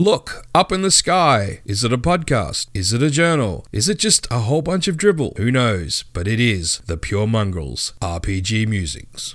Look, up in the sky. Is it a podcast? Is it a journal? Is it just a whole bunch of dribble? Who knows? But it is the Pure Mongrels RPG Musings.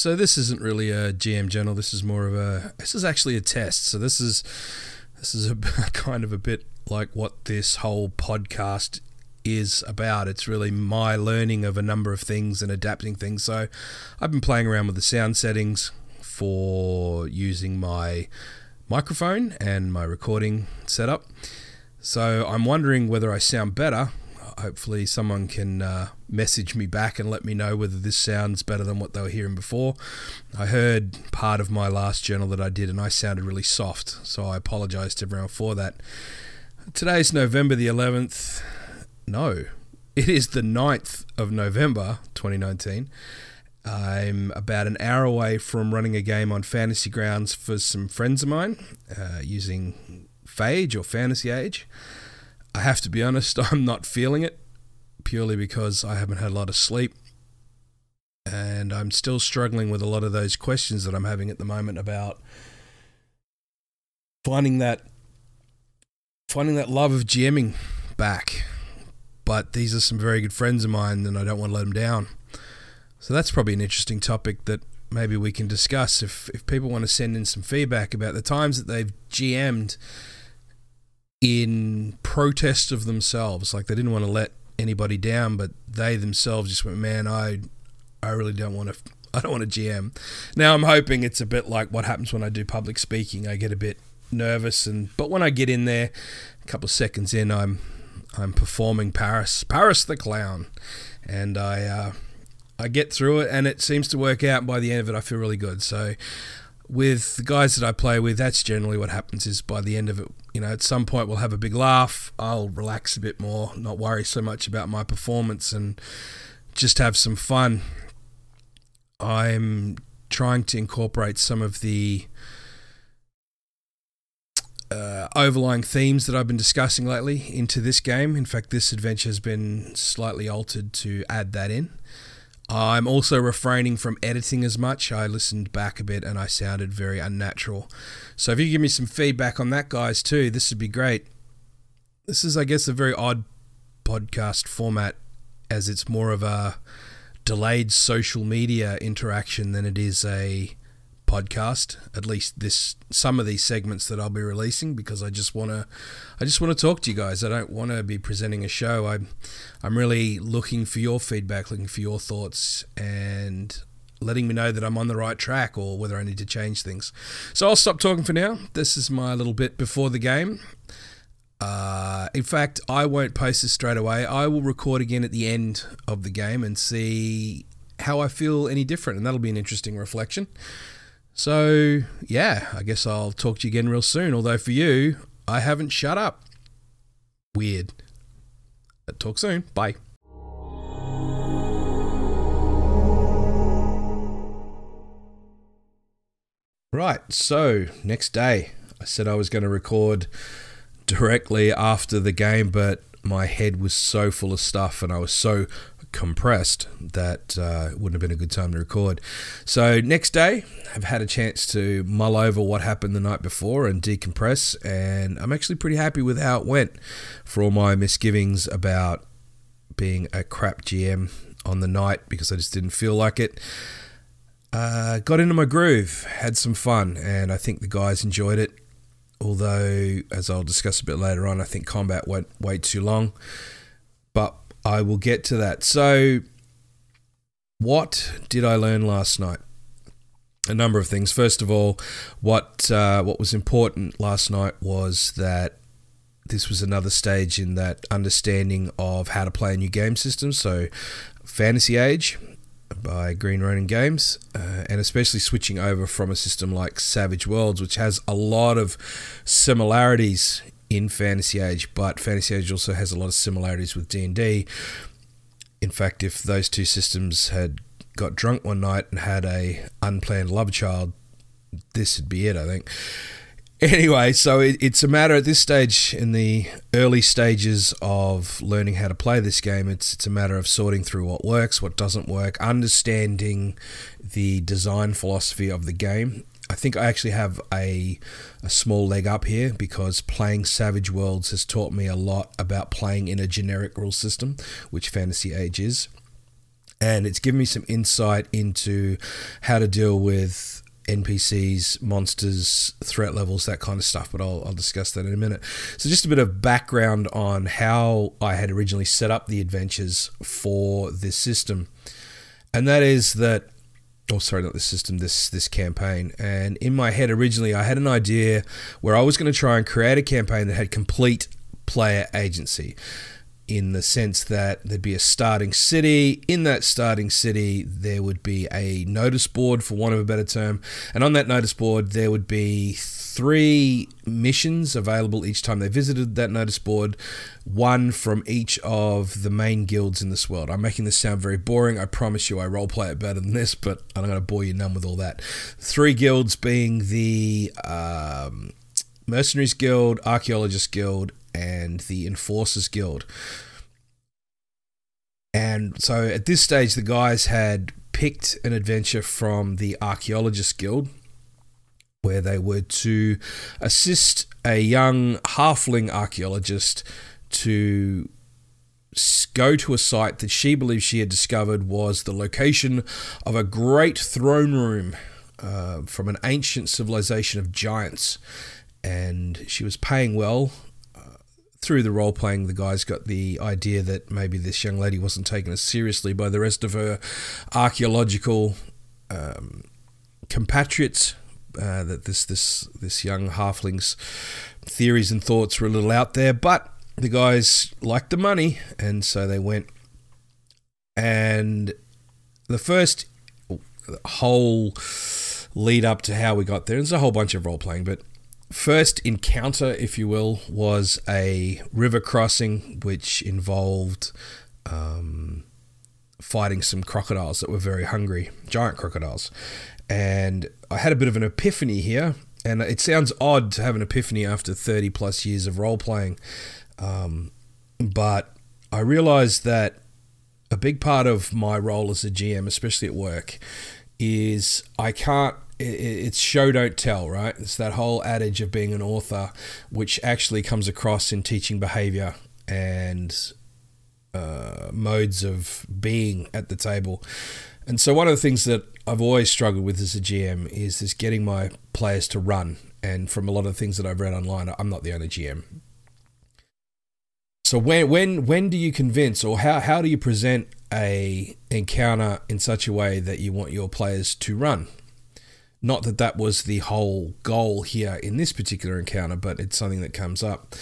So this isn't really a GM journal. This is more of a. This is actually a test. So this is this is a kind of a bit like what this whole podcast is about. It's really my learning of a number of things and adapting things. So I've been playing around with the sound settings for using my microphone and my recording setup. So I'm wondering whether I sound better hopefully someone can uh, message me back and let me know whether this sounds better than what they were hearing before. I heard part of my last journal that I did and I sounded really soft, so I apologize to everyone for that. Today's November the 11th. No, it is the 9th of November 2019. I'm about an hour away from running a game on Fantasy Grounds for some friends of mine uh, using Fage or Fantasy Age. I have to be honest, I'm not feeling it purely because I haven't had a lot of sleep. And I'm still struggling with a lot of those questions that I'm having at the moment about finding that finding that love of GMing back. But these are some very good friends of mine and I don't want to let them down. So that's probably an interesting topic that maybe we can discuss if if people want to send in some feedback about the times that they've GM'd in protest of themselves. Like they didn't want to let anybody down, but they themselves just went, "Man, I, I really don't want to. I don't want to GM." Now I'm hoping it's a bit like what happens when I do public speaking. I get a bit nervous, and but when I get in there, a couple of seconds in, I'm I'm performing Paris, Paris the clown, and I. Uh, I get through it and it seems to work out. By the end of it, I feel really good. So, with the guys that I play with, that's generally what happens. Is by the end of it, you know, at some point we'll have a big laugh. I'll relax a bit more, not worry so much about my performance, and just have some fun. I'm trying to incorporate some of the uh, overlying themes that I've been discussing lately into this game. In fact, this adventure has been slightly altered to add that in. I'm also refraining from editing as much. I listened back a bit and I sounded very unnatural. So if you give me some feedback on that, guys, too, this would be great. This is, I guess, a very odd podcast format as it's more of a delayed social media interaction than it is a podcast. At least this some of these segments that I'll be releasing because I just want to I just want to talk to you guys. I don't want to be presenting a show. I'm I'm really looking for your feedback, looking for your thoughts and letting me know that I'm on the right track or whether I need to change things. So I'll stop talking for now. This is my little bit before the game. Uh, in fact, I won't post this straight away. I will record again at the end of the game and see how I feel any different, and that'll be an interesting reflection. So, yeah, I guess I'll talk to you again real soon. Although for you, I haven't shut up. Weird. But Talk soon. Bye. Right, so next day, I said I was going to record directly after the game, but my head was so full of stuff and I was so compressed that uh, wouldn't have been a good time to record. So next day, I've had a chance to mull over what happened the night before and decompress, and I'm actually pretty happy with how it went. For all my misgivings about being a crap GM on the night because I just didn't feel like it. Uh, got into my groove, had some fun, and I think the guys enjoyed it. Although, as I'll discuss a bit later on, I think combat went way too long. But I will get to that. So, what did I learn last night? a number of things. First of all, what uh, what was important last night was that this was another stage in that understanding of how to play a new game system. So, Fantasy Age by Green Ronin Games, uh, and especially switching over from a system like Savage Worlds, which has a lot of similarities in Fantasy Age, but Fantasy Age also has a lot of similarities with D and D. In fact, if those two systems had got drunk one night and had a unplanned love child, this would be it, I think. Anyway, so it, it's a matter at this stage in the early stages of learning how to play this game. It's it's a matter of sorting through what works, what doesn't work, understanding the design philosophy of the game. I think I actually have a a small leg up here because playing Savage Worlds has taught me a lot about playing in a generic rule system, which Fantasy Age is. And it's given me some insight into how to deal with NPCs, monsters, threat levels, that kind of stuff. But I'll, I'll discuss that in a minute. So, just a bit of background on how I had originally set up the adventures for this system. And that is that, oh, sorry, not this system, this, this campaign. And in my head, originally, I had an idea where I was going to try and create a campaign that had complete player agency in the sense that there'd be a starting city. In that starting city, there would be a notice board, for want of a better term. And on that notice board, there would be three missions available each time they visited that notice board, one from each of the main guilds in this world. I'm making this sound very boring. I promise you I roleplay it better than this, but I'm going to bore you none with all that. Three guilds being the um, Mercenaries Guild, Archaeologist Guild, and the Enforcers Guild. And so at this stage, the guys had picked an adventure from the Archaeologist Guild where they were to assist a young halfling archaeologist to go to a site that she believed she had discovered was the location of a great throne room uh, from an ancient civilization of giants. And she was paying well through the role playing, the guys got the idea that maybe this young lady wasn't taken as seriously by the rest of her archaeological um, compatriots. Uh, that this this this young halfling's theories and thoughts were a little out there, but the guys liked the money, and so they went. And the first whole lead up to how we got there, there's a whole bunch of role playing, but first encounter, if you will, was a river crossing which involved um, fighting some crocodiles that were very hungry, giant crocodiles. And I had a bit of an epiphany here, and it sounds odd to have an epiphany after 30 plus years of role playing. Um, but I realized that a big part of my role as a GM, especially at work, is I can't it's show don't tell, right? It's that whole adage of being an author, which actually comes across in teaching behavior and uh, modes of being at the table. And so, one of the things that I've always struggled with as a GM is this getting my players to run. And from a lot of things that I've read online, I'm not the only GM. So when when when do you convince, or how how do you present a encounter in such a way that you want your players to run? Not that that was the whole goal here in this particular encounter, but it's something that comes up.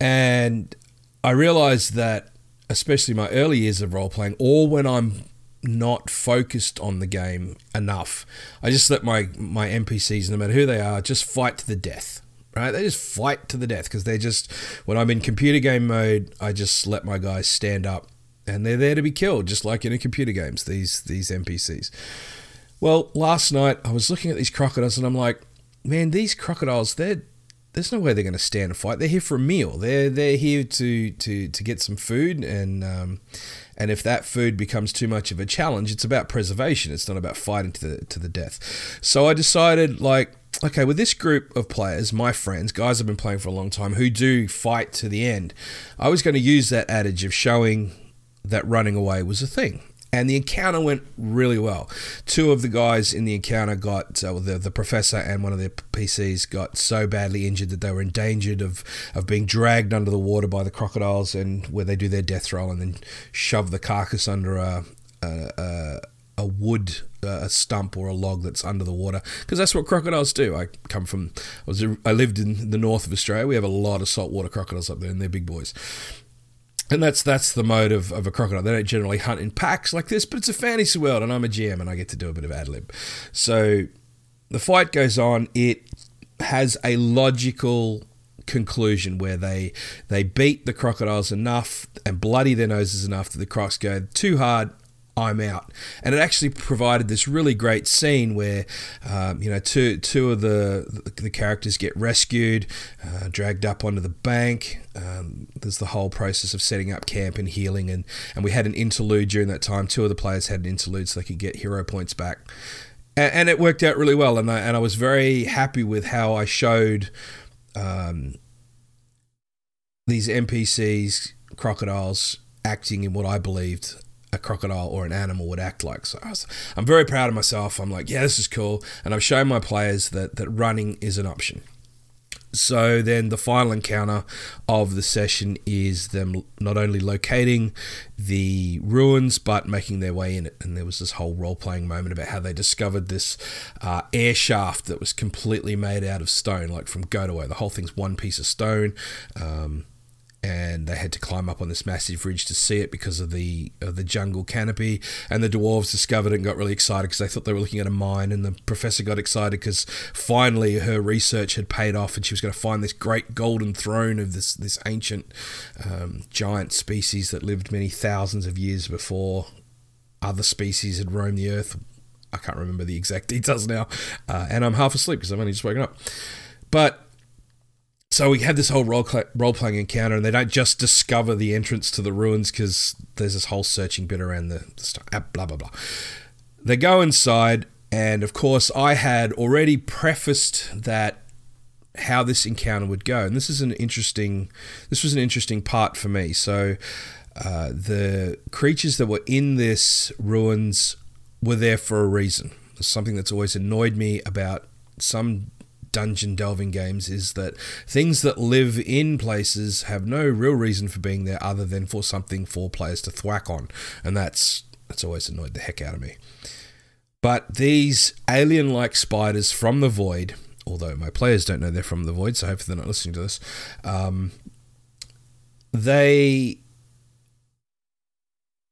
And I realized that, especially my early years of role playing, or when I'm not focused on the game enough, I just let my, my NPCs, no matter who they are, just fight to the death. Right? They just fight to the death because they're just, when I'm in computer game mode, I just let my guys stand up and they're there to be killed, just like in a computer games, these, these NPCs. Well, last night I was looking at these crocodiles and I'm like, man, these crocodiles, they're there's no way they're going to stand a fight. They're here for a meal. They're they're here to to to get some food, and um, and if that food becomes too much of a challenge, it's about preservation. It's not about fighting to the to the death. So I decided, like, okay, with this group of players, my friends, guys I've been playing for a long time, who do fight to the end, I was going to use that adage of showing that running away was a thing and the encounter went really well. Two of the guys in the encounter got uh, the the professor and one of the PCs got so badly injured that they were endangered of of being dragged under the water by the crocodiles, and where they do their death roll and then shove the carcass under a a, a, a wood a stump or a log that's under the water because that's what crocodiles do. I come from I was I lived in the north of Australia. We have a lot of saltwater crocodiles up there, and they're big boys. And that's that's the mode of, of a crocodile. They don't generally hunt in packs like this, but it's a fantasy world, and I'm a GM, and I get to do a bit of ad lib. So the fight goes on. It has a logical conclusion where they they beat the crocodiles enough and bloody their noses enough that the crocs go too hard I'm out. And it actually provided this really great scene where, um, you know, two two of the the characters get rescued, uh, dragged up onto the bank. Um, there's the whole process of setting up camp and healing, and and we had an interlude during that time. Two of the players had an interlude so they could get hero points back, and, and it worked out really well. And I, and I was very happy with how I showed. Um, these NPCs, crocodiles, acting in what I believed a crocodile or an animal would act like. So I am very proud of myself. I'm like, yeah, this is cool. And I've shown my players that, that running is an option. So then the final encounter of the session is them not only locating the ruins but making their way in it. And there was this whole role playing moment about how they discovered this uh, air shaft that was completely made out of stone, like from Godoway. The whole thing's one piece of stone. Um, and they had to climb up on this massive ridge to see it because of the of the jungle canopy. And the dwarves discovered it and got really excited because they thought they were looking at a mine. And the professor got excited because finally her research had paid off, and she was going to find this great golden throne of this this ancient um, giant species that lived many thousands of years before other species had roamed the earth. I can't remember the exact details now, uh, and I'm half asleep because I've only just woken up. But so we have this whole role role playing encounter, and they don't just discover the entrance to the ruins because there's this whole searching bit around the, stuff. Ah, blah blah blah. They go inside, and of course, I had already prefaced that how this encounter would go, and this is an interesting. This was an interesting part for me. So. Uh, the creatures that were in this ruins were there for a reason. It's something that's always annoyed me about some dungeon delving games is that things that live in places have no real reason for being there other than for something for players to thwack on, and that's that's always annoyed the heck out of me. But these alien-like spiders from the void, although my players don't know they're from the void, so hopefully they're not listening to this. Um, they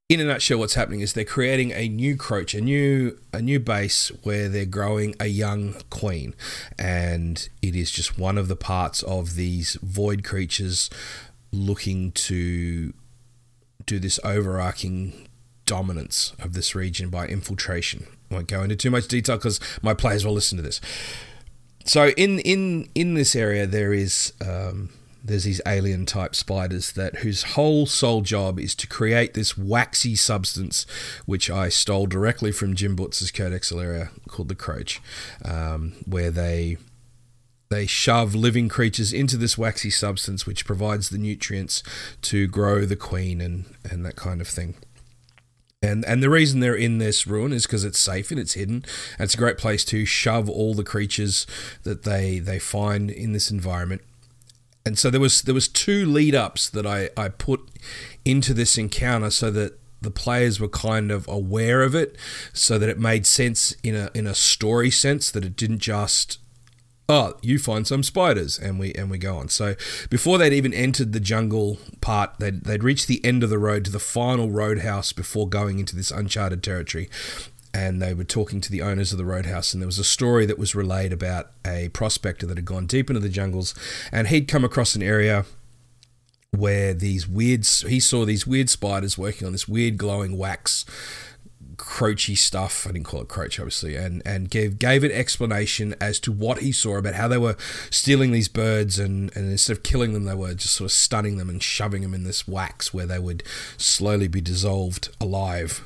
in a nutshell, what's happening is they're creating a new croach, a new a new base where they're growing a young queen, and it is just one of the parts of these void creatures looking to do this overarching dominance of this region by infiltration. I won't go into too much detail because my players will listen to this. So in in in this area there is. Um, there's these alien type spiders that whose whole sole job is to create this waxy substance, which I stole directly from Jim Butcher's Codex Alera called the Croach, um, where they they shove living creatures into this waxy substance, which provides the nutrients to grow the queen and and that kind of thing. And, and the reason they're in this ruin is because it's safe and it's hidden. And it's a great place to shove all the creatures that they they find in this environment and so there was there was two lead ups that I, I put into this encounter so that the players were kind of aware of it so that it made sense in a in a story sense that it didn't just oh you find some spiders and we and we go on. So before they'd even entered the jungle part they'd, they'd reached the end of the road to the final roadhouse before going into this uncharted territory and they were talking to the owners of the roadhouse and there was a story that was relayed about a prospector that had gone deep into the jungles and he'd come across an area where these weird he saw these weird spiders working on this weird glowing wax croachy stuff. I didn't call it croach, obviously, and and gave gave an explanation as to what he saw about how they were stealing these birds and and instead of killing them, they were just sort of stunning them and shoving them in this wax where they would slowly be dissolved alive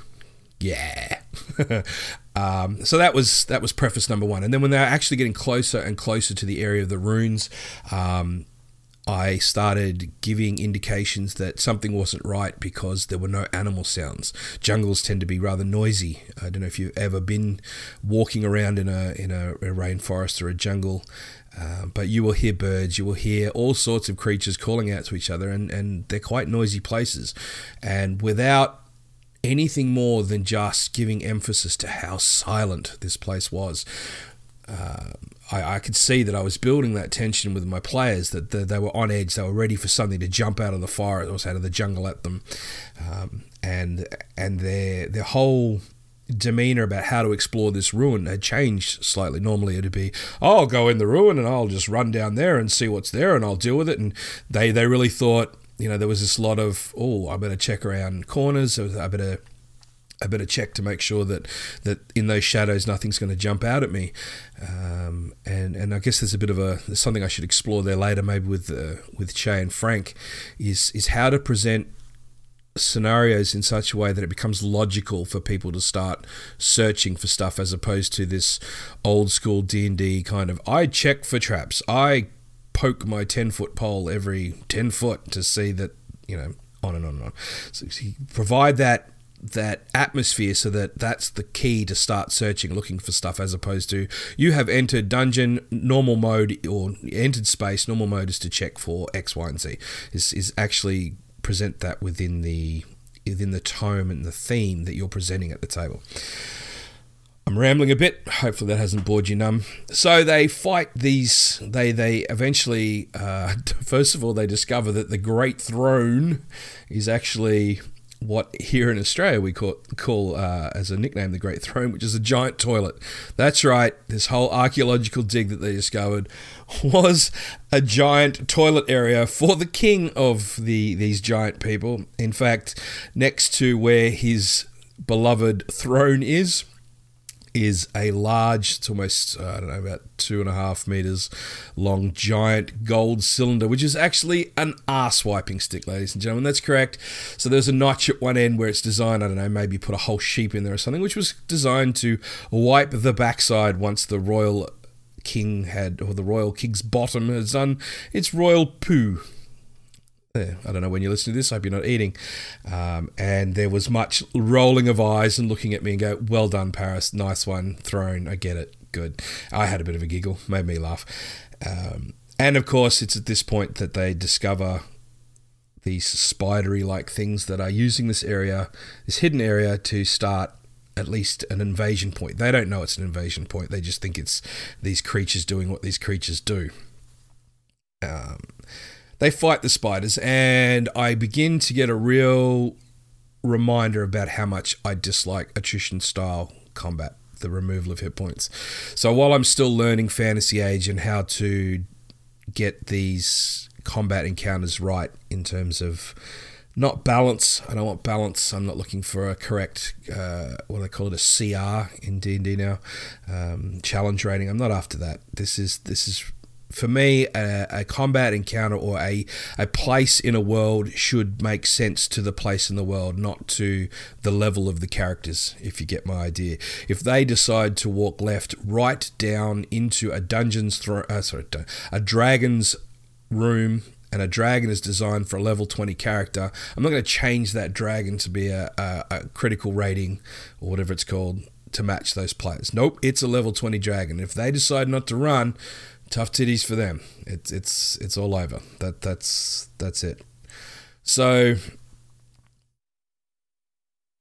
yeah. um, so that was that was preface number one, and then when they were actually getting closer and closer to the area of the runes, um, I started giving indications that something wasn't right because there were no animal sounds. Jungles tend to be rather noisy. I don't know if you've ever been walking around in a in a, a rainforest or a jungle. Uh, but you will hear birds, you will hear all sorts of creatures calling out to each other, and, and they're quite noisy places. And without anything more than just giving emphasis to how silent this place was. Uh, I, I, could see that I was building that tension with my players, that the, they were on edge, they were ready for something to jump out of the forest or out of the jungle at them, um, and and their their whole demeanor about how to explore this ruin had changed slightly. Normally it'd be, oh, I'll go in the ruin and I'll just run down there and see what's there and I'll deal with it. And they they really thought, you know, there was this lot of, oh, I better check around corners. I better I better check to make sure that, that in those shadows nothing's going to jump out at me, um, and and I guess there's a bit of a there's something I should explore there later, maybe with uh, with Che and Frank, is is how to present scenarios in such a way that it becomes logical for people to start searching for stuff as opposed to this old school D&D kind of I check for traps. I poke my 10 foot pole every 10 foot to see that, you know, on and on and on. So provide that that atmosphere so that that's the key to start searching looking for stuff as opposed to you have entered dungeon normal mode or entered space normal mode is to check for x y and z is is actually present that within the within the tome and the theme that you're presenting at the table. I'm rambling a bit. Hopefully that hasn't bored you numb. So they fight these. They they eventually, uh, first of all, they discover that the Great Throne is actually what here in Australia we call, call uh, as a nickname the Great Throne, which is a giant toilet. That's right, this whole archaeological dig that they discovered was a giant toilet area for the king of the these giant people. In fact, next to where his beloved throne is, is a large, it's almost, uh, I don't know, about two and a half meters long, giant gold cylinder, which is actually an ass wiping stick, ladies and gentlemen. That's correct. So there's a notch at one end where it's designed, I don't know, maybe put a whole sheep in there or something, which was designed to wipe the backside once the royal king had, or the royal king's bottom has done its royal poo. I don't know when you listen to this. I hope you're not eating. Um, and there was much rolling of eyes and looking at me and go, "Well done, Paris. Nice one, thrown. I get it. Good." I had a bit of a giggle, made me laugh. Um, and of course, it's at this point that they discover these spidery-like things that are using this area, this hidden area, to start at least an invasion point. They don't know it's an invasion point. They just think it's these creatures doing what these creatures do. Um, they fight the spiders, and I begin to get a real reminder about how much I dislike attrition style combat, the removal of hit points. So while I'm still learning Fantasy Age and how to get these combat encounters right in terms of not balance. I don't want balance. I'm not looking for a correct, uh, what do they call it, a CR in D and D now, um, challenge rating. I'm not after that. This is this is for me, a, a, combat encounter or a, a place in a world should make sense to the place in the world, not to the level of the characters, if you get my idea. If they decide to walk left right down into a dungeon's thro- uh, sorry, a dragon's room and a dragon is designed for a level 20 character, I'm not going to change that dragon to be a, a, a critical rating or whatever it's called to match those players. Nope, it's a level 20 dragon. If they decide not to run, tough titties for them. It's it's it's all over. That that's that's it. So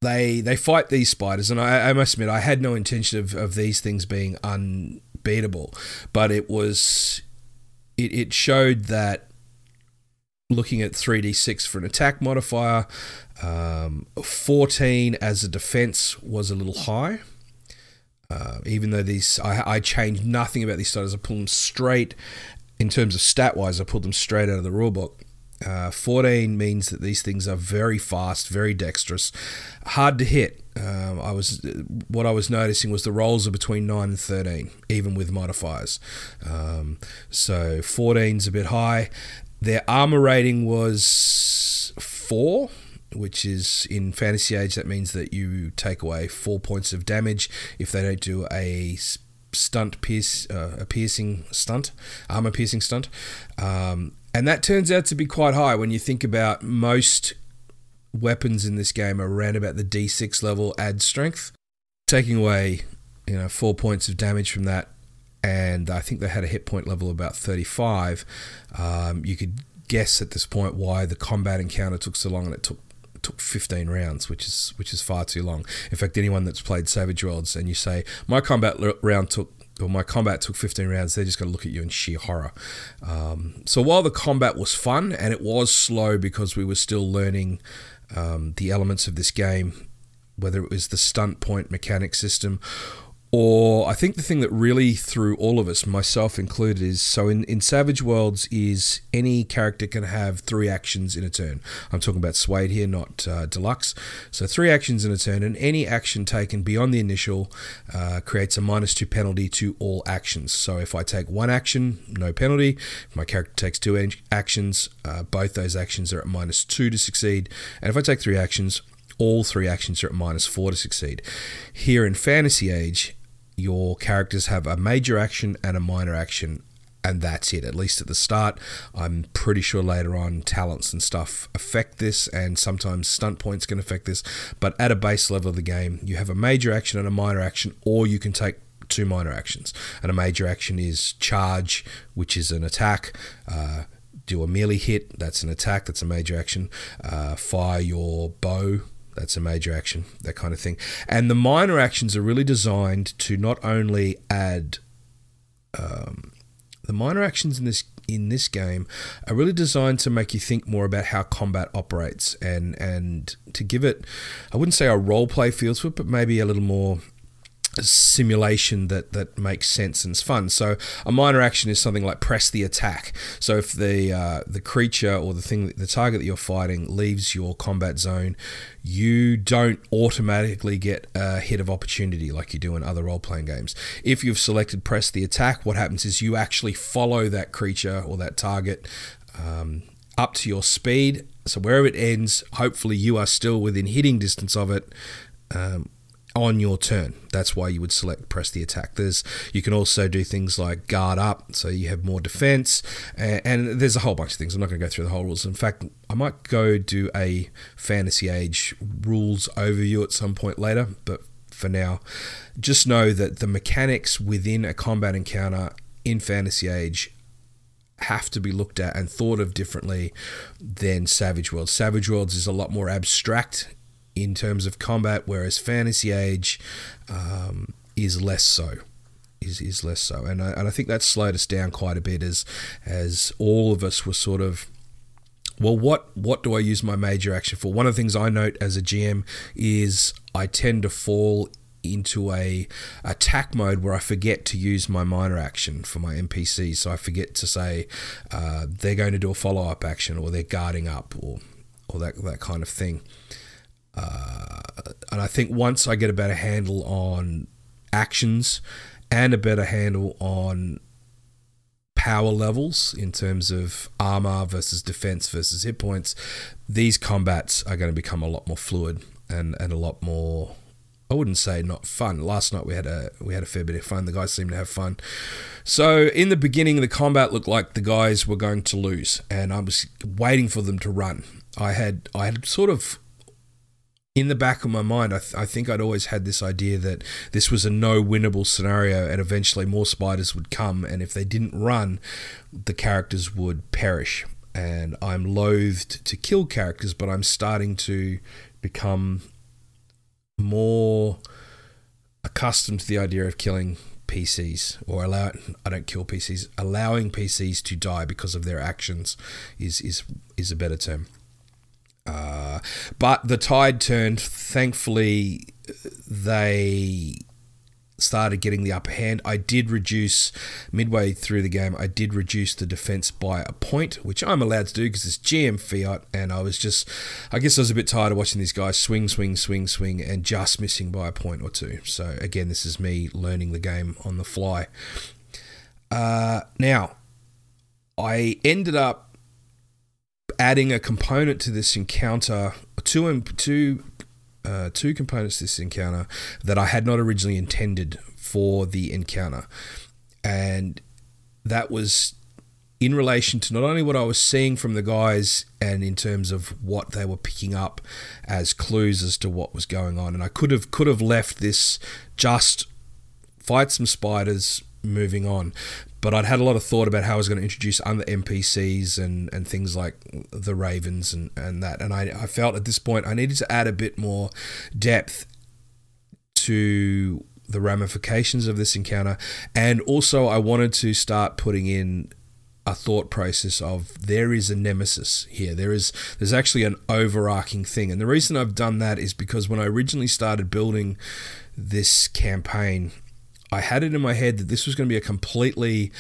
they they fight these spiders, and I, I must admit I had no intention of, of these things being unbeatable, but it was it, it showed that looking at 3d6 for an attack modifier, um, 14 as a defense was a little high. Uh, even though these, I, I changed nothing about these starters. I pulled them straight in terms of stat wise. I pulled them straight out of the rulebook. Uh, 14 means that these things are very fast, very dexterous, hard to hit. Um, I was what I was noticing was the rolls are between nine and 13, even with modifiers. Um, so 14's a bit high. Their armor rating was four which is in Fantasy Age, that means that you take away four points of damage if they don't do a stunt pierce, uh, a piercing stunt, armor piercing stunt. Um, and that turns out to be quite high when you think about most weapons in this game are around about the D6 level add strength. Taking away, you know, four points of damage from that, and I think they had a hit point level about 35. Um, you could guess at this point why the combat encounter took so long and it took took 15 rounds, which is which is far too long. In fact, anyone that's played Savage Worlds and you say my combat round took or my combat took 15 rounds, they're just going to look at you in sheer horror. Um, so while the combat was fun and it was slow because we were still learning um, the elements of this game, whether it was the stunt point mechanic system or I think the thing that really threw all of us, myself included, is so in, in Savage Worlds is any character can have three actions in a turn. I'm talking about SWADE here, not uh, Deluxe. So three actions in a turn, and any action taken beyond the initial uh, creates a minus two penalty to all actions. So if I take one action, no penalty. If my character takes two actions, uh, both those actions are at minus two to succeed. And if I take three actions, all three actions are at minus four to succeed. Here in Fantasy Age, your characters have a major action and a minor action and that's it at least at the start. I'm pretty sure later on talents and stuff affect this and sometimes stunt points can affect this but at a base level of the game you have a major action and a minor action or you can take two minor actions. And a major action is charge which is an attack uh, do a melee hit that's an attack that's a major action uh, fire your bow that's a major action, that kind of thing. And the minor actions are really designed to not only add um, the minor actions in this in this game are really designed to make you think more about how combat operates and and to give it I wouldn't say a role play feel to it, but maybe a little more simulation that that makes sense and is fun. So a minor action is something like press the attack. So if the uh, the creature or the thing the target that you're fighting leaves your combat zone, you don't automatically get a hit of opportunity like you do in other role playing games. If you've selected press the attack, what happens is you actually follow that creature or that target. Um, up to your speed, so wherever it ends, hopefully you are still within hitting distance of it, um, on your turn. That's why you would select press the attack. There's you can also do things like guard up, so you have more defense, and, and there's a whole bunch of things. I'm not going to go through the whole rules. In fact, I might go do a Fantasy Age rules overview at some point later, but for now, just know that the mechanics within a combat encounter in Fantasy Age have to be looked at and thought of differently than Savage Worlds. Savage Worlds is a lot more abstract in terms of combat, whereas Fantasy Age um, is less so. Is, is less so, and I, and I think that slowed us down quite a bit as as all of us were sort of well, what what do I use my major action for? One of the things I note as a GM is I tend to fall into a attack mode where I forget to use my minor action for my NPC. So I forget to say uh, they're going to do a follow up action or they're guarding up or or that that kind of thing. Uh, and I think once I get a better handle on actions and a better handle on power levels in terms of armor versus defense versus hit points, these combats are going to become a lot more fluid and, and a lot more. I wouldn't say not fun. Last night we had a we had a fair bit of fun. The guys seemed to have fun. So in the beginning, the combat looked like the guys were going to lose, and I was waiting for them to run. I had I had sort of in the back of my mind, I, th- I, think I'd always had this idea that this was a no winnable scenario and eventually more spiders would come. And if they didn't run, the characters would perish. And I'm loathed to kill characters, but I'm starting to become more accustomed to the idea of killing PCs or allow I don't kill PCs allowing PCs to die because of their actions is is is a better term. But the tide turned. Thankfully, they started getting the upper hand. I did reduce midway through the game. I did reduce the defense by a point, which I'm allowed to do because it's GM fiat. And I was just, I guess I was a bit tired of watching these guys swing, swing, swing, swing, and just missing by a point or two. So again, this is me learning the game on the fly. Uh, now, I ended up adding a component to this encounter, two two uh, two components to this encounter that I had not originally intended for the encounter, and that was in relation to not only what I was seeing from the guys and in terms of what they were picking up as clues as to what was going on. And I could have could have left this just fight some spiders moving on. But I'd had a lot of thought about how I was going to introduce other NPCs and, and things like the Ravens and, and that. And I, I felt at this point I needed to add a bit more depth to the ramifications of this encounter. And also, I wanted to start putting in a thought process of there is a nemesis here. There is there's actually an overarching thing. And the reason I've done that is because when I originally started building this campaign, I had it in my head that this was going to be a completely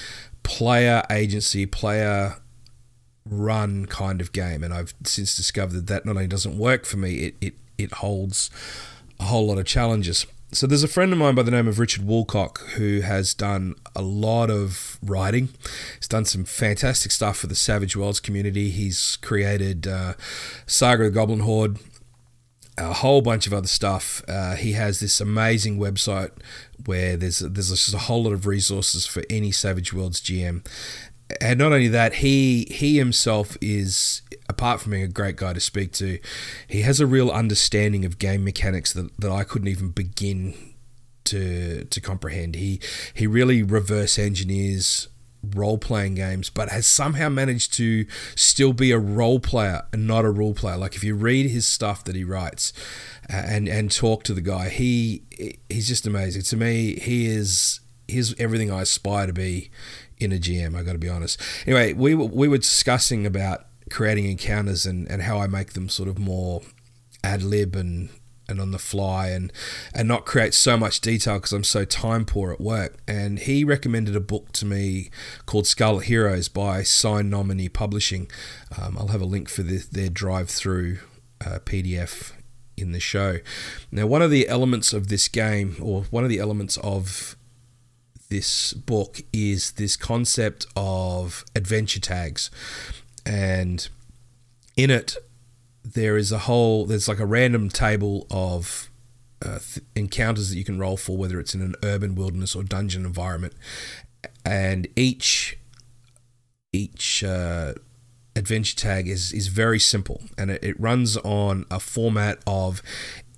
player agency, player run kind of game. And I've since discovered that that not only doesn't work for me, it, it, it holds a whole lot of challenges. So there's a friend of mine by the name of Richard Woolcock who has done a lot of writing. He's done some fantastic stuff for the Savage Worlds community. He's created uh, Saga of the Goblin Horde, a whole bunch of other stuff. Uh, he has this amazing website where there's there's just a whole lot of resources for any Savage Worlds GM. And not only that, he he himself is apart from being a great guy to speak to, he has a real understanding of game mechanics that, that I couldn't even begin to to comprehend. He he really reverse engineers role playing games, but has somehow managed to still be a role player and not a role player. Like if you read his stuff that he writes and and talk to the guy, he he's just amazing. To me, he is he's everything I aspire to be in a GM. I got to be honest. Anyway, we we were discussing about creating encounters and, and how I make them sort of more ad lib and and on the fly and and not create so much detail because I'm so time poor at work. And he recommended a book to me called Scarlet Heroes by Sine Nomine Publishing. Um, I'll have a link for the, their drive through uh, PDF in the show. Now, one of the elements of this game, or one of the elements of this book, is this concept of adventure tags. And in it, there is a whole there's like a random table of uh, th- encounters that you can roll for whether it's in an urban wilderness or dungeon environment. And each each uh, adventure tag is is very simple. And it, it runs on a format of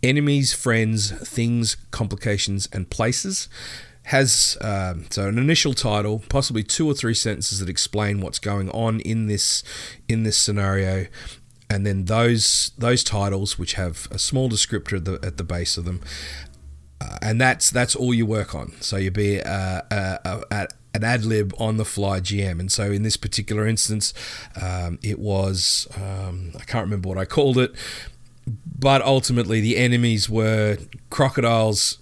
enemies friends things complications and places. Has um, so an initial title, possibly two or three sentences that explain what's going on in this in this scenario, and then those those titles which have a small descriptor at the, at the base of them uh, and that's that's all you work on. So you be uh, uh, uh an ad lib on the fly GM and so in this particular instance um, it was um, I can't remember what I called it but ultimately the enemies were crocodiles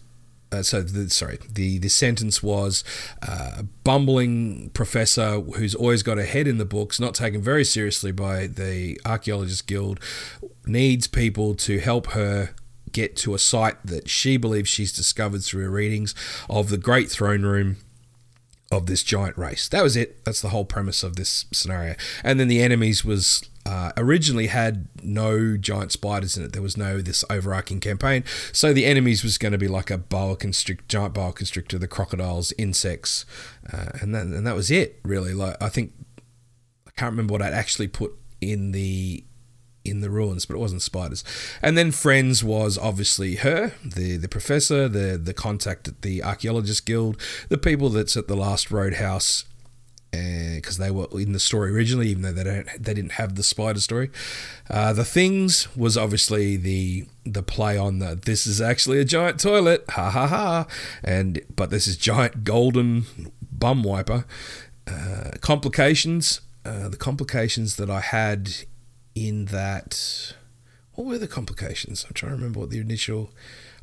uh, so the, sorry, the, the sentence was uh, bumbling professor who's always got a head in the books, not taken very seriously by the Archaeologist Guild, needs people to help her get to a site that she believes she's discovered through her readings of the Great Throne Room of this giant race. That was it. That's the whole premise of this scenario. And then the enemies was uh, originally had no giant spiders in it. There was no this overarching campaign. So the enemies was going to be like a boa constrictor, giant boa constrictor, the crocodiles, insects, uh, and then and that was it really. Like I think I can't remember what I'd actually put in the in the ruins, but it wasn't spiders. And then friends was obviously her, the the professor, the the contact at the archaeologist guild, the people that's at the last roadhouse, because they were in the story originally, even though they don't they didn't have the spider story. Uh, the things was obviously the the play on the this is actually a giant toilet, ha ha ha, and but this is giant golden bum wiper. Uh, complications, uh, the complications that I had in that. What were the complications? I'm trying to remember what the initial.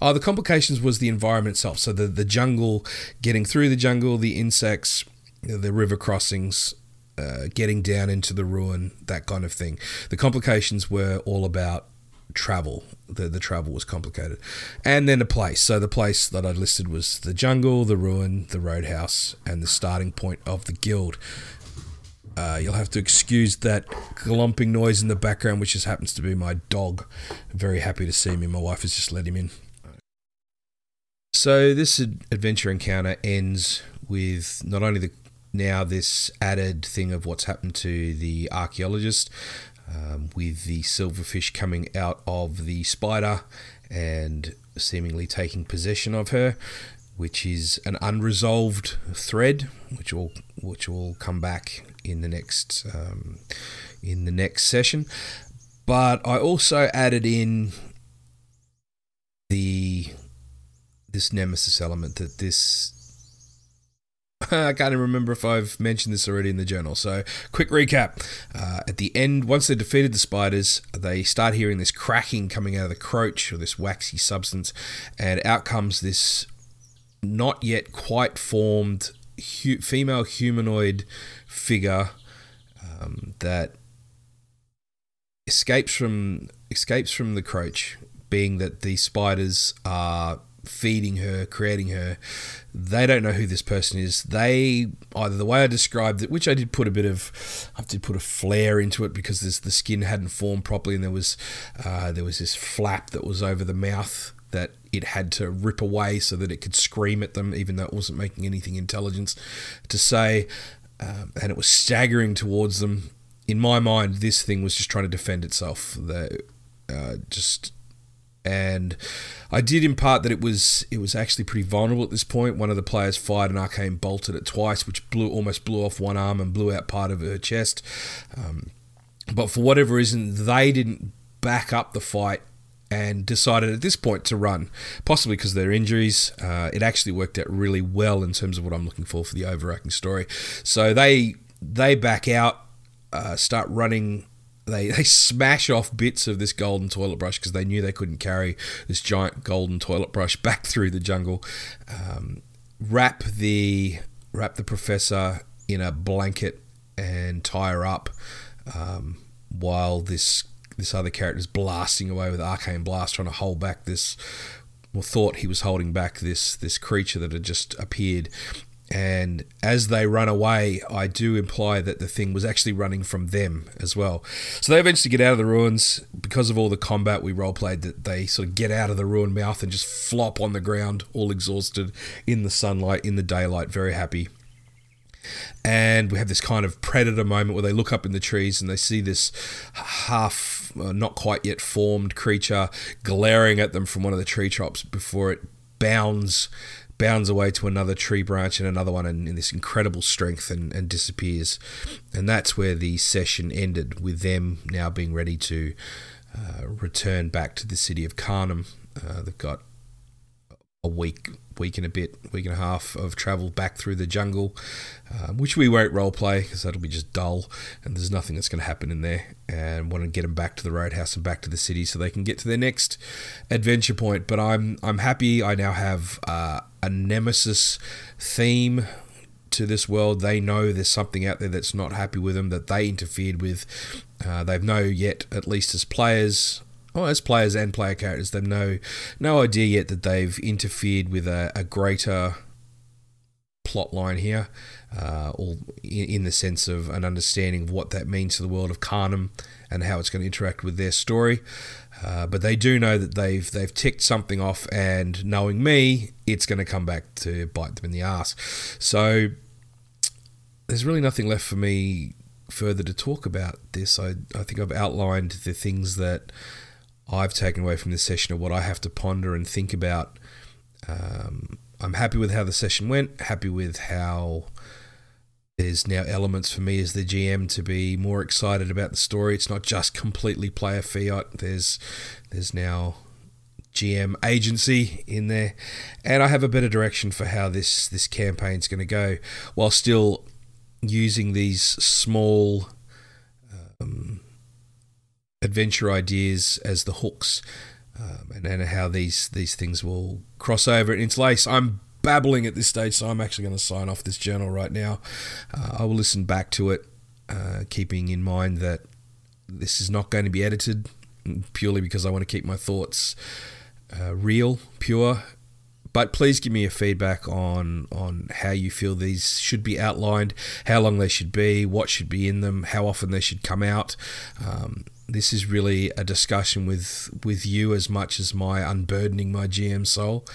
Oh, the complications was the environment itself. So the the jungle, getting through the jungle, the insects the river crossings, uh, getting down into the ruin, that kind of thing. The complications were all about travel. The the travel was complicated, and then a place. So the place that I listed was the jungle, the ruin, the roadhouse, and the starting point of the guild. Uh, you'll have to excuse that glumping noise in the background, which just happens to be my dog. very happy to see me. My wife has just let him in. So this adventure encounter ends with not only the now this added thing of what's happened to the archaeologist um, with the silverfish coming out of the spider and seemingly taking possession of her. which is an unresolved thread, which will which will come back in the next um, in the next session. But I also added in the this nemesis element that this I can't even remember if I've mentioned this already in the journal. So, quick recap. Uh, at the end, once they defeated the spiders, they start hearing this cracking coming out of the croach or this waxy substance, and out comes this not yet quite formed hu- female humanoid figure um, that escapes from escapes from the croach, being that the spiders are feeding her, creating her. They don't know who this person is. They either the way I described it, which I did put a bit of, I did put a flare into it because this, the skin hadn't formed properly, and there was uh, there was this flap that was over the mouth that it had to rip away so that it could scream at them, even though it wasn't making anything intelligence to say. Um, and it was staggering towards them. In my mind, this thing was just trying to defend itself. The uh, just and I did impart that it was it was actually pretty vulnerable at this point. One of the players fired an arcane bolt at it twice, which blew almost blew off one arm and blew out part of her chest. Um, but for whatever reason, they didn't back up the fight and decided at this point to run, possibly because of their injuries. Uh, it actually worked out really well in terms of what I'm looking for for the overarching story. So they they back out, uh, start running they, they smash off bits of this golden toilet brush because they knew they couldn't carry this giant golden toilet brush back through the jungle. Um, wrap the wrap the professor in a blanket and tie her up um, while this this other character is blasting away with arcane blast, trying to hold back this. Well, thought he was holding back this this creature that had just appeared, and as they run away, I do imply that the thing was actually running from them as well. So they eventually get out of the ruins because of all the combat we role played. That they sort of get out of the ruined mouth and just flop on the ground, all exhausted, in the sunlight, in the daylight, very happy. And we have this kind of predator moment where they look up in the trees and they see this half, uh, not quite yet formed creature glaring at them from one of the tree tops before it bounds bounds away to another tree branch and another one in, in this incredible strength and, and disappears. And that's where the session ended, with them now being ready to uh, return back to the city of Carnum. Uh, they've got a week, week and a bit, week and a half of travel back through the jungle, uh, which we won't role play because that'll be just dull and there's nothing that's going to happen in there. And want to get them back to the roadhouse and back to the city so they can get to their next adventure point. But I'm I'm happy. I now have uh, a nemesis theme to this world. They know there's something out there that's not happy with them that they interfered with. Uh, they've no yet, at least as players, or as players and player characters, they've no no idea yet that they've interfered with a, a greater plot line here, uh, or in, in, the sense of an understanding of what that means to the world of Carnum and how it's going to interact with their story. Uh, but they do know that they've they've ticked something off, and knowing me, it's going to come back to bite them in the ass. So there's really nothing left for me further to talk about this. I I think I've outlined the things that I've taken away from this session of what I have to ponder and think about. Um, I'm happy with how the session went. Happy with how there's now elements for me as the GM to be more excited about the story. It's not just completely player fiat. There's there's now GM agency in there, and I have a better direction for how this this campaign's going to go, while still using these small um, adventure ideas as the hooks, um, and, and how these these things will cross over and interlace. I'm babbling at this stage, so I'm actually going to sign off this journal right now. Uh, I will listen back to it, uh, keeping in mind that this is not going to be edited purely because I want to keep my thoughts uh, real, pure. But please give me your feedback on on how you feel these should be outlined, how long they should be, what should be in them, how often they should come out. Um, this is really a discussion with with you as much as my unburdening my GM soul.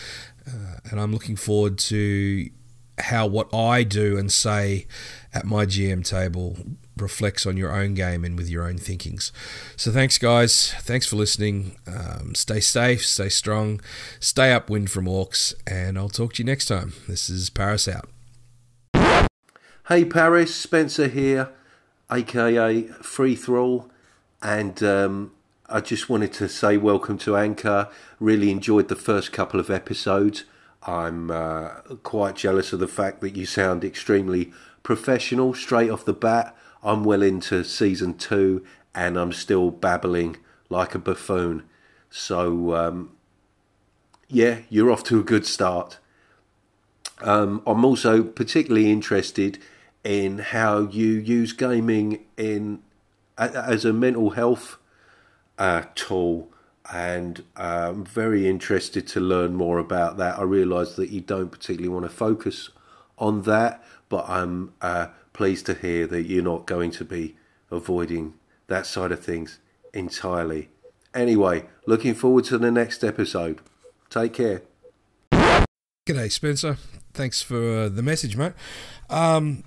Uh, and I'm looking forward to how what I do and say at my GM table reflects on your own game and with your own thinkings. So thanks, guys. Thanks for listening. Um, stay safe, stay strong, stay upwind from orcs, and I'll talk to you next time. This is Paris out. Hey Paris, Spencer here, aka Free Thrall, and um, I just wanted to say welcome to Anchor. Really enjoyed the first couple of episodes. I'm uh, quite jealous of the fact that you sound extremely professional straight off the bat. I'm well into season two and I'm still babbling like a buffoon. So, um, yeah, you're off to a good start. Um, I'm also particularly interested in how you use gaming in as a mental health uh, tool, and I'm um, very interested to learn more about that. I realise that you don't particularly want to focus on that, but I'm uh, pleased to hear that you're not going to be avoiding that side of things entirely. Anyway, looking forward to the next episode. Take care. G'day, Spencer. Thanks for uh, the message, mate. Um,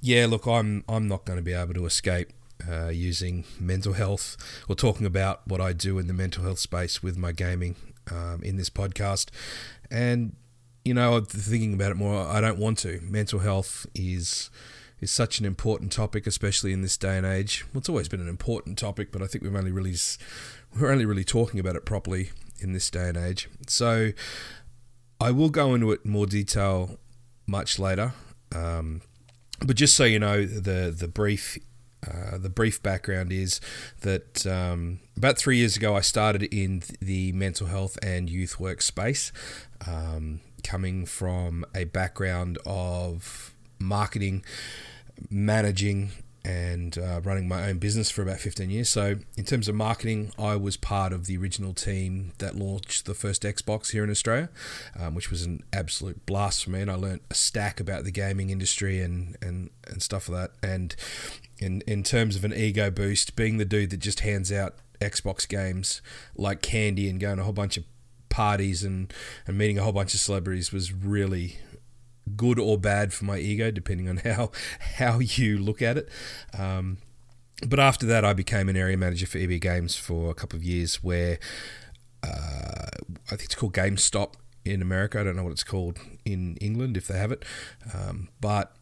yeah, look, I'm I'm not going to be able to escape uh, using mental health or talking about what I do in the mental health space with my gaming um, in this podcast. And you know, thinking about it more, I don't want to. Mental health is is such an important topic, especially in this day and age. Well, it's always been an important topic, but I think we've only really we're only really talking about it properly in this day and age. So I will go into it in more detail much later. Um, but just so you know, the the brief uh, the brief background is that um, about three years ago, I started in the mental health and youth work space, um, coming from a background of marketing, managing, and uh, running my own business for about 15 years. So, in terms of marketing, I was part of the original team that launched the first Xbox here in Australia, um, which was an absolute blast for me. And I learned a stack about the gaming industry and, and, and stuff like that. And in, in terms of an ego boost, being the dude that just hands out Xbox games like candy and going to a whole bunch of parties and, and meeting a whole bunch of celebrities was really good or bad for my ego, depending on how how you look at it. Um, but after that, I became an area manager for EB Games for a couple of years, where uh, I think it's called GameStop in America. I don't know what it's called in England if they have it, um, but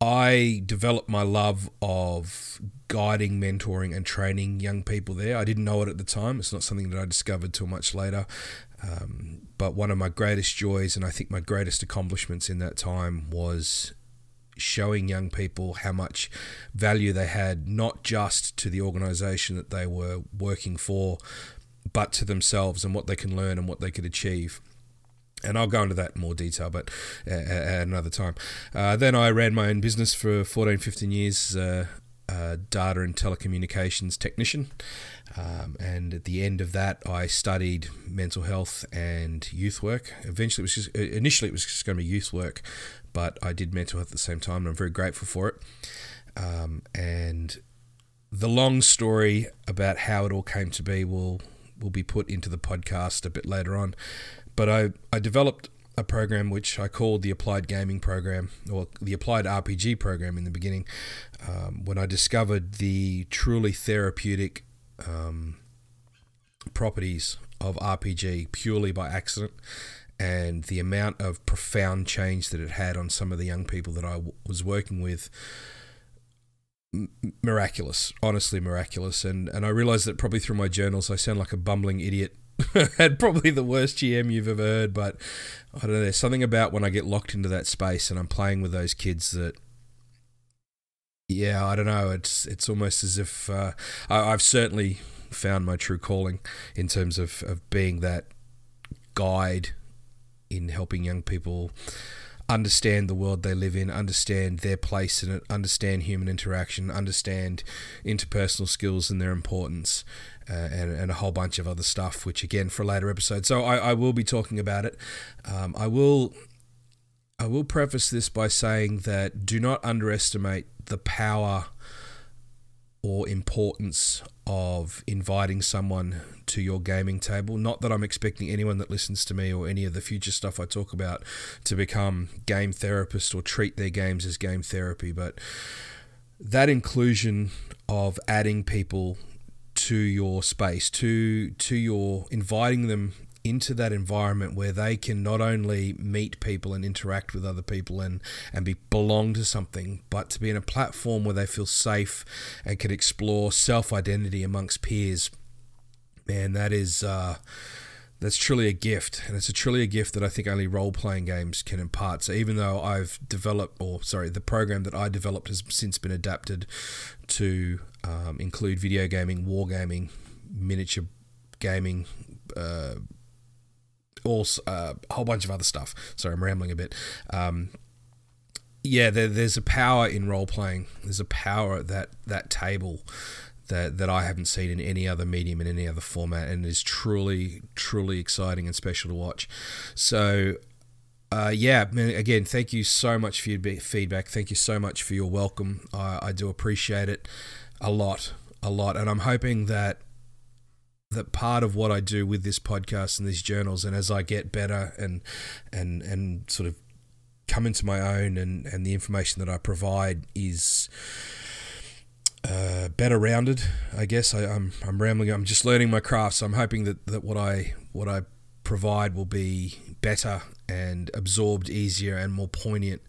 I developed my love of guiding, mentoring, and training young people there. I didn't know it at the time. It's not something that I discovered till much later. Um, but one of my greatest joys, and I think my greatest accomplishments in that time, was showing young people how much value they had, not just to the organization that they were working for, but to themselves and what they can learn and what they could achieve. And I'll go into that in more detail, but at another time. Uh, then I ran my own business for 14, 15 years, uh, uh, data and telecommunications technician. Um, and at the end of that, I studied mental health and youth work. Eventually, it was just, initially it was just going to be youth work, but I did mental health at the same time, and I'm very grateful for it. Um, and the long story about how it all came to be will will be put into the podcast a bit later on. But I, I developed a program which I called the Applied Gaming Program or the Applied RPG Program in the beginning um, when I discovered the truly therapeutic um, properties of RPG purely by accident and the amount of profound change that it had on some of the young people that I w- was working with miraculous honestly miraculous. And and I realized that probably through my journals I sound like a bumbling idiot. Had probably the worst GM you've ever heard but I don't know there's something about when I get locked into that space and I'm playing with those kids that yeah, I don't know. It's it's almost as if uh, I, have certainly found my true calling in terms of, of being that guide in helping young people understand the world they live in, understand their place in it, understand human interaction, understand interpersonal skills and their importance, uh, and, and a whole bunch of other stuff, which again for a later episode. So I, I will be talking about it. Um, I will. I will preface this by saying that do not underestimate the power or importance of inviting someone to your gaming table. Not that I'm expecting anyone that listens to me or any of the future stuff I talk about to become game therapist or treat their games as game therapy, but that inclusion of adding people to your space, to to your inviting them into that environment where they can not only meet people and interact with other people and and be belong to something, but to be in a platform where they feel safe and can explore self identity amongst peers. Man, that is uh, that's truly a gift, and it's a truly a gift that I think only role playing games can impart. So even though I've developed, or sorry, the program that I developed has since been adapted to um, include video gaming, wargaming, miniature gaming. Uh, also uh, a whole bunch of other stuff. Sorry, I'm rambling a bit. Um, yeah, there, there's a power in role playing. There's a power at that that table that that I haven't seen in any other medium in any other format, and is truly truly exciting and special to watch. So. Uh, yeah, again, thank you so much for your feedback. Thank you so much for your welcome. I, I do appreciate it a lot, a lot. And I'm hoping that that part of what I do with this podcast and these journals, and as I get better and and and sort of come into my own, and and the information that I provide is. Uh, better rounded, I guess. I, am I'm, I'm rambling. I'm just learning my craft, so I'm hoping that, that what I what I provide will be better and absorbed easier and more poignant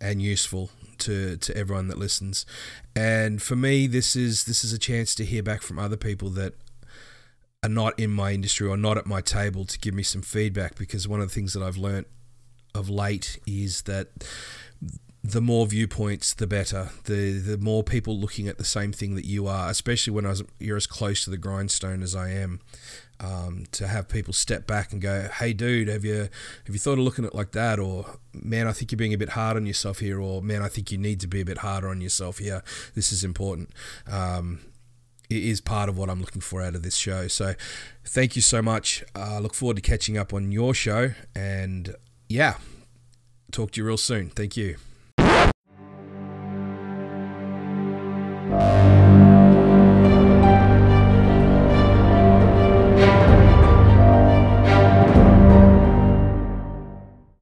and useful to, to everyone that listens. And for me, this is this is a chance to hear back from other people that are not in my industry or not at my table to give me some feedback because one of the things that I've learnt of late is that the more viewpoints, the better. The the more people looking at the same thing that you are, especially when I was, you're as close to the grindstone as I am. Um, to have people step back and go, "Hey, dude, have you have you thought of looking at it like that?" Or, "Man, I think you're being a bit hard on yourself here," or, "Man, I think you need to be a bit harder on yourself here. This is important." Um, is part of what I'm looking for out of this show. So thank you so much. I uh, look forward to catching up on your show. And yeah, talk to you real soon. Thank you.